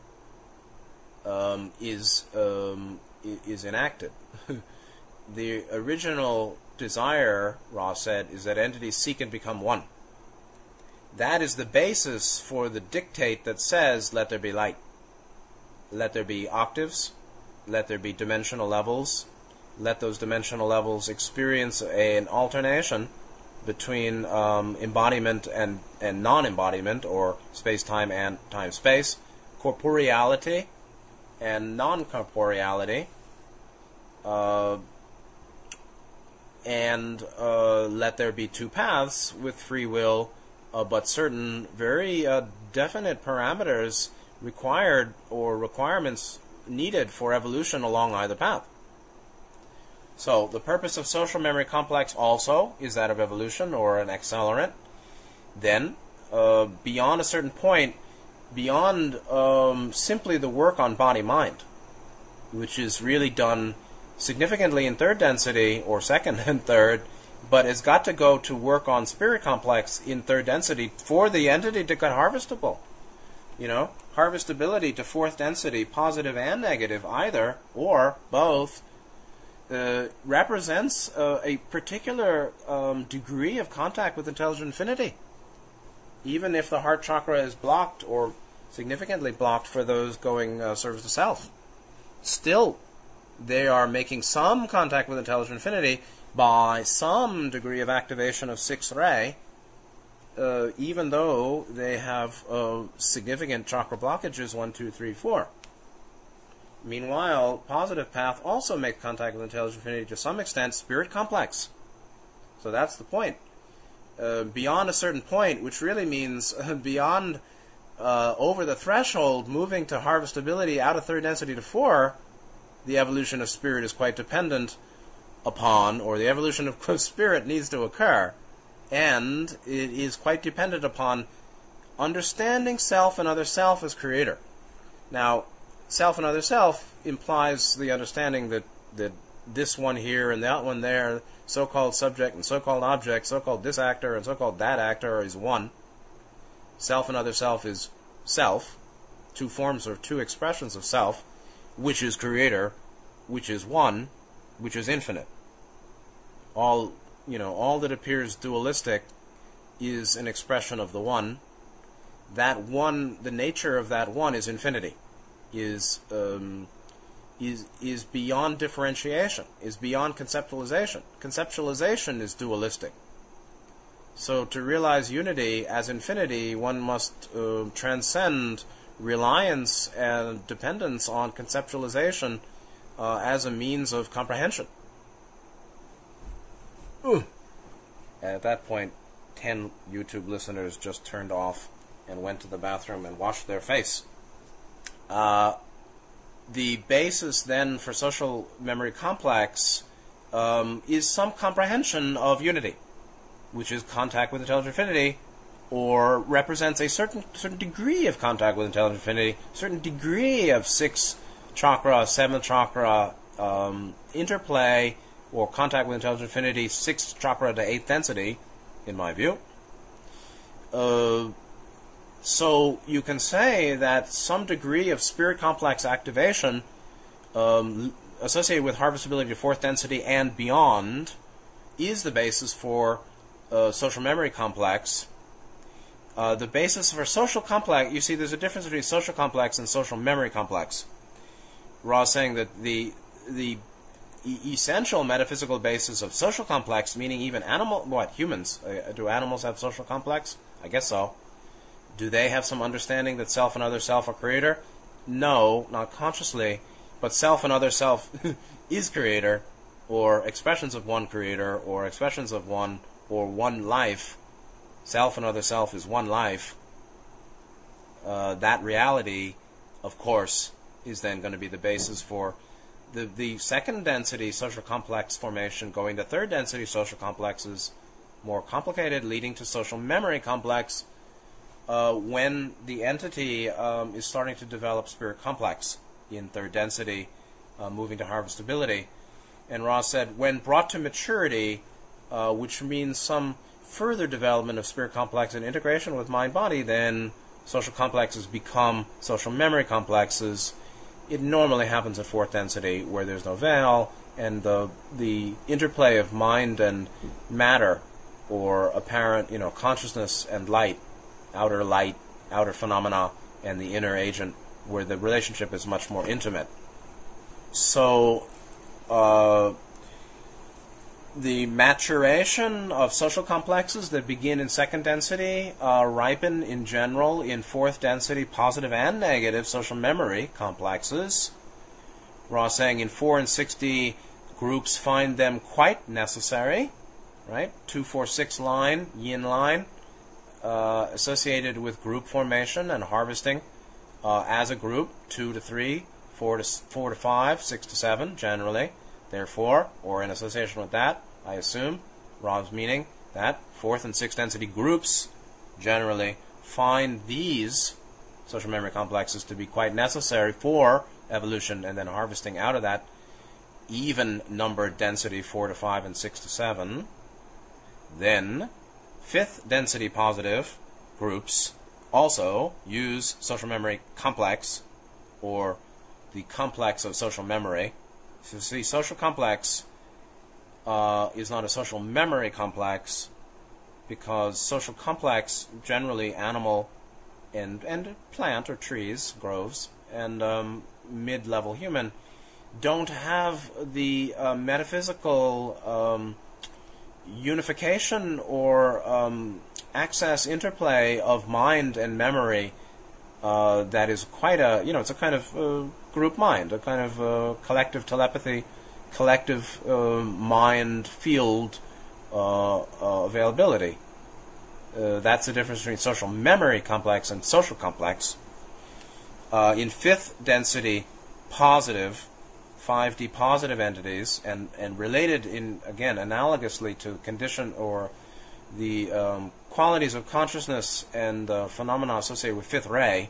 um, is um, is enacted. the original desire, Ra said, is that entities seek and become one. That is the basis for the dictate that says, let there be light. Let there be octaves. Let there be dimensional levels. Let those dimensional levels experience a, an alternation between um, embodiment and, and non embodiment, or space time and time space, corporeality and non corporeality. Uh, and uh, let there be two paths with free will, uh, but certain very uh, definite parameters required or requirements needed for evolution along either path. So, the purpose of social memory complex also is that of evolution or an accelerant. Then, uh, beyond a certain point, beyond um, simply the work on body mind, which is really done significantly in third density or second and third, but it's got to go to work on spirit complex in third density for the entity to get harvestable. You know, harvestability to fourth density, positive and negative, either or both, uh, represents uh, a particular um, degree of contact with intelligent infinity. Even if the heart chakra is blocked or significantly blocked for those going uh, service to self, still they are making some contact with intelligent infinity by some degree of activation of sixth ray, uh, even though they have uh, significant chakra blockages one, two, three, four. Meanwhile, positive path also makes contact with intelligent infinity to some extent, spirit complex. So that's the point. Uh, beyond a certain point, which really means beyond uh, over the threshold, moving to harvestability out of third density to four, the evolution of spirit is quite dependent upon, or the evolution of spirit needs to occur, and it is quite dependent upon understanding self and other self as creator. Now, self and other self implies the understanding that, that this one here and that one there, so called subject and so called object, so called this actor and so called that actor is one. Self and other self is self, two forms or two expressions of self which is creator, which is one, which is infinite. All you know, all that appears dualistic is an expression of the one. That one, the nature of that one is infinity, is um, is is beyond differentiation, is beyond conceptualization. Conceptualization is dualistic. So to realize unity as infinity, one must uh, transcend reliance and dependence on conceptualization uh, as a means of comprehension. Ooh. At that point, 10 YouTube listeners just turned off and went to the bathroom and washed their face. Uh, the basis then for social memory complex um, is some comprehension of unity, which is contact with intelligent infinity, or represents a certain certain degree of contact with intelligent infinity, certain degree of six chakra, seventh chakra um, interplay, or contact with intelligent infinity, sixth chakra to eighth density, in my view. Uh, so you can say that some degree of spirit complex activation um, associated with harvestability to fourth density and beyond is the basis for uh, social memory complex. Uh, the basis for social complex, you see, there's a difference between social complex and social memory complex. Ra is saying that the the essential metaphysical basis of social complex, meaning even animal, what humans? Uh, do animals have social complex? I guess so. Do they have some understanding that self and other self are creator? No, not consciously, but self and other self is creator, or expressions of one creator, or expressions of one, or one life. Self and other self is one life. Uh, that reality, of course, is then going to be the basis for the, the second density social complex formation going to third density social complexes, more complicated, leading to social memory complex uh, when the entity um, is starting to develop spirit complex in third density, uh, moving to harvestability. And Ra said, when brought to maturity, uh, which means some further development of spirit complex and integration with mind body, then social complexes become social memory complexes. It normally happens at fourth density where there's no veil, and the the interplay of mind and matter, or apparent, you know, consciousness and light outer light, outer phenomena, and the inner agent, where the relationship is much more intimate. So, uh, the maturation of social complexes that begin in second density uh, ripen in general in fourth density positive and negative social memory complexes. Ra saying in 4 and 6D, groups find them quite necessary, right? 2, 4, 6 line, yin line, uh, associated with group formation and harvesting uh, as a group, two to three, four to four to five, six to seven, generally. Therefore, or in association with that, I assume, Ra's meaning that fourth and sixth density groups generally find these social memory complexes to be quite necessary for evolution and then harvesting out of that even numbered density 4 to 5 and 6 to 7. Then Fifth density positive groups also use social memory complex or the complex of social memory. So see, social complex uh, is not a social memory complex because social complex generally animal and and plant or trees, groves, and um, mid-level human don't have the uh, metaphysical um, unification or um, access interplay of mind and memory uh, that is quite a you know it's a kind of uh, group mind, a kind of uh, collective telepathy, collective uh, mind field uh, uh, availability. that's the difference between social memory complex and social complex. in fifth density, positive 5D positive entities and, and related in, again, analogously to condition or the um, qualities of consciousness and uh, phenomena associated with fifth ray,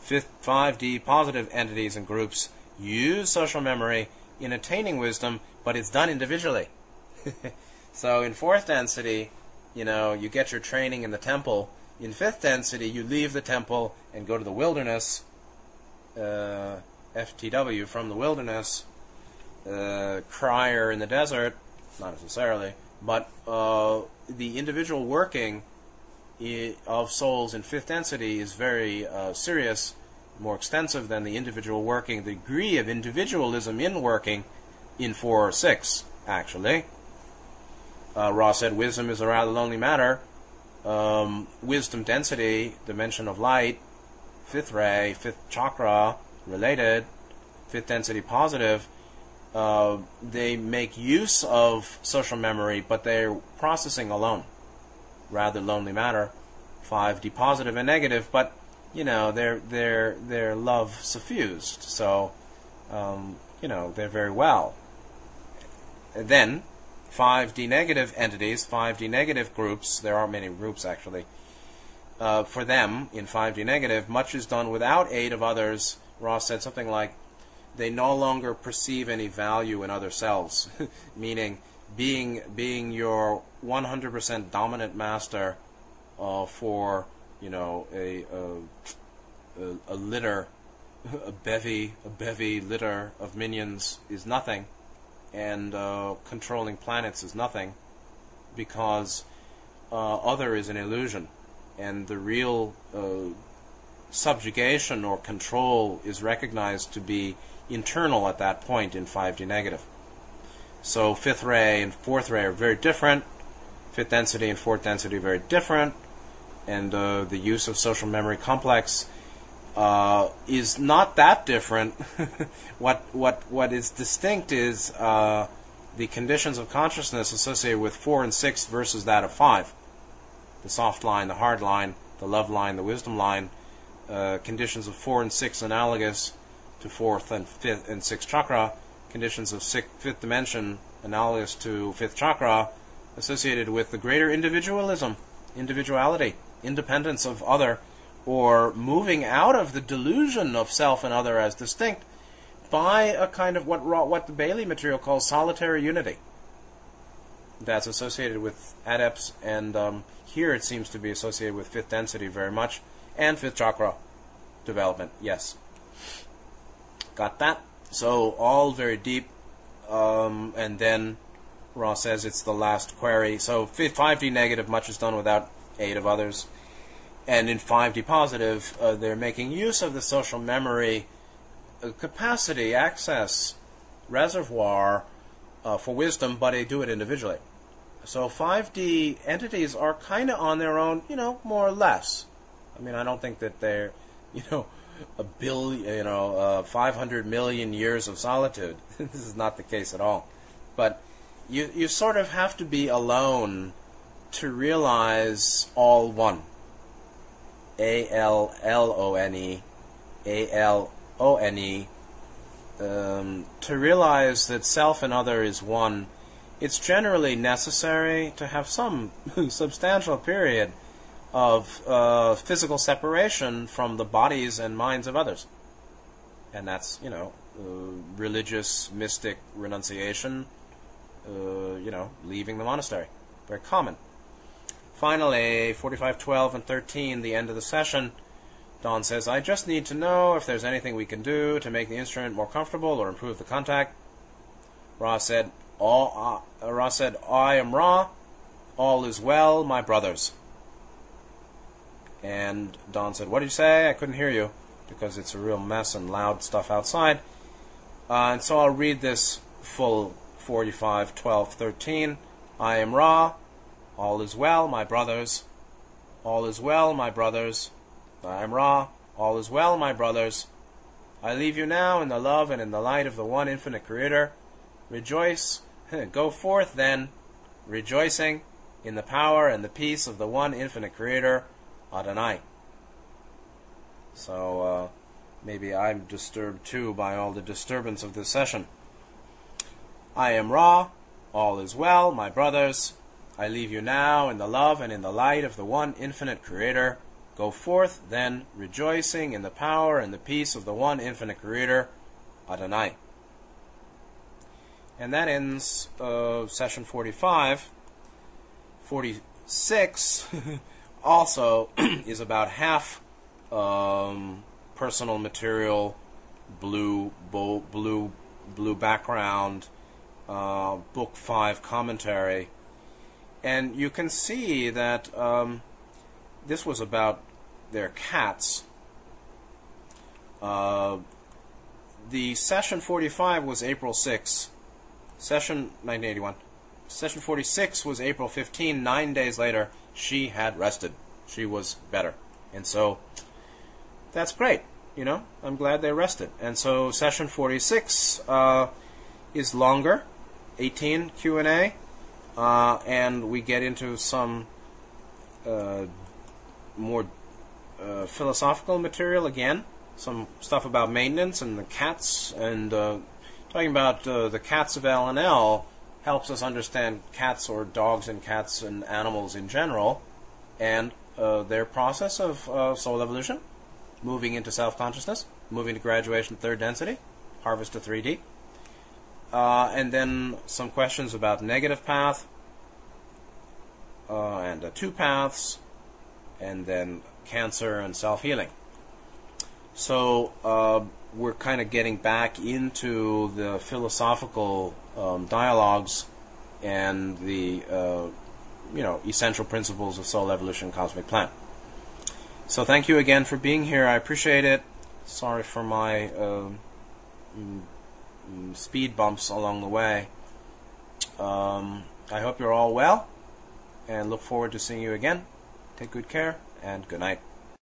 fifth 5D positive entities and groups use social memory in attaining wisdom, but it's done individually. so in fourth density, you know, you get your training in the temple. In fifth density, you leave the temple and go to the wilderness. Uh, FTW from the wilderness, uh, crier in the desert, not necessarily, but uh, the individual working of souls in fifth density is very uh, serious, more extensive than the individual working. The degree of individualism in working in four or six, actually. Uh, Ra said wisdom is a rather lonely matter. Um, wisdom density, dimension of light, fifth ray, fifth chakra, related, fifth density positive, uh, they make use of social memory, but they're processing alone. Rather lonely matter. 5D positive and negative, but you know they're they're they're love suffused, so um, you know they're very well. Then 5D negative entities, 5D negative groups. There aren't many groups actually. Uh, for them in 5D negative, much is done without aid of others. Ross said something like, they no longer perceive any value in other selves, meaning being being your 100% dominant master uh, for you know a, a a litter, a bevy a bevy litter of minions is nothing, and uh, controlling planets is nothing, because uh, other is an illusion, and the real uh, subjugation or control is recognized to be internal at that point in 5D negative. So fifth ray and fourth ray are very different. Fifth density and fourth density are very different. And uh, the use of social memory complex uh, is not that different. what what what is distinct is uh, the conditions of consciousness associated with four and six versus that of five. The soft line, the hard line, the love line, the wisdom line. Uh, conditions of four and six analogous to fourth and fifth and sixth chakra, conditions of sixth, fifth dimension analogous to fifth chakra, associated with the greater individualism, individuality, independence of other, or moving out of the delusion of self and other as distinct by a kind of what what the Bailey material calls solitary unity. That's associated with adepts, and um, here it seems to be associated with fifth density very much, and fifth chakra development. Yes. Got that? So all very deep. Um, and then Ross says it's the last query. So 5D negative, much is done without aid of others. And in 5D positive, uh, they're making use of the social memory uh, capacity, access, reservoir uh, for wisdom, but they do it individually. So 5D entities are kind of on their own, you know, more or less. I mean, I don't think that they're, you know, a billion, you know, uh, 500 million years of solitude. this is not the case at all. But you, you sort of have to be alone to realize all one. A L L O N E, A L O N E. Um, to realize that self and other is one, it's generally necessary to have some substantial period of uh, physical separation from the bodies and minds of others. And that's, you know, uh, religious, mystic renunciation, uh, you know, leaving the monastery. Very common. Finally, 45, 12, and 13, the end of the session. Don says, I just need to know if there's anything we can do to make the instrument more comfortable or improve the contact. Ra said, all, uh, Ra said, I am Ra. All is well, my brothers. And Don said, What did you say? I couldn't hear you because it's a real mess and loud stuff outside. Uh, and so I'll read this full 45, 12, 13. I am Ra. All is well, my brothers. All is well, my brothers. I am Ra. All is well, my brothers. I leave you now in the love and in the light of the one infinite Creator. Rejoice. Go forth then, rejoicing in the power and the peace of the one infinite Creator Adonai. So uh, maybe I'm disturbed too by all the disturbance of this session. I am Ra, all is well, my brothers. I leave you now in the love and in the light of the one infinite Creator. Go forth, then, rejoicing in the power and the peace of the one infinite Creator, Adonai. And that ends uh, session 45. 46 also is about half um, personal material, blue, blue, blue background, uh, book five commentary, and you can see that um, this was about their cats. Uh, the session 45 was April 6, session 1981. Session 46 was April 15, nine days later she had rested. She was better. And so that's great. You know, I'm glad they rested. And so session 46 uh, is longer, 18 Q and A, uh, and we get into some uh, more uh, philosophical material again. Some stuff about maintenance and the cats, and uh, talking about uh, the cats of L and L helps us understand cats or dogs and cats and animals in general, and uh, their process of soul evolution, moving into self consciousness, moving to graduation third density, harvest to 3D. Uh, and then some questions about negative path, uh, and uh, two paths, and then cancer and self healing. So uh, we're kind of getting back into the philosophical um, dialogues and the uh, you know essential principles of soul evolution cosmic plan. So thank you again for being here. I appreciate it. Sorry for my uh, speed bumps along the way. Um, I hope you're all well and look forward to seeing you again. Take good care and good night.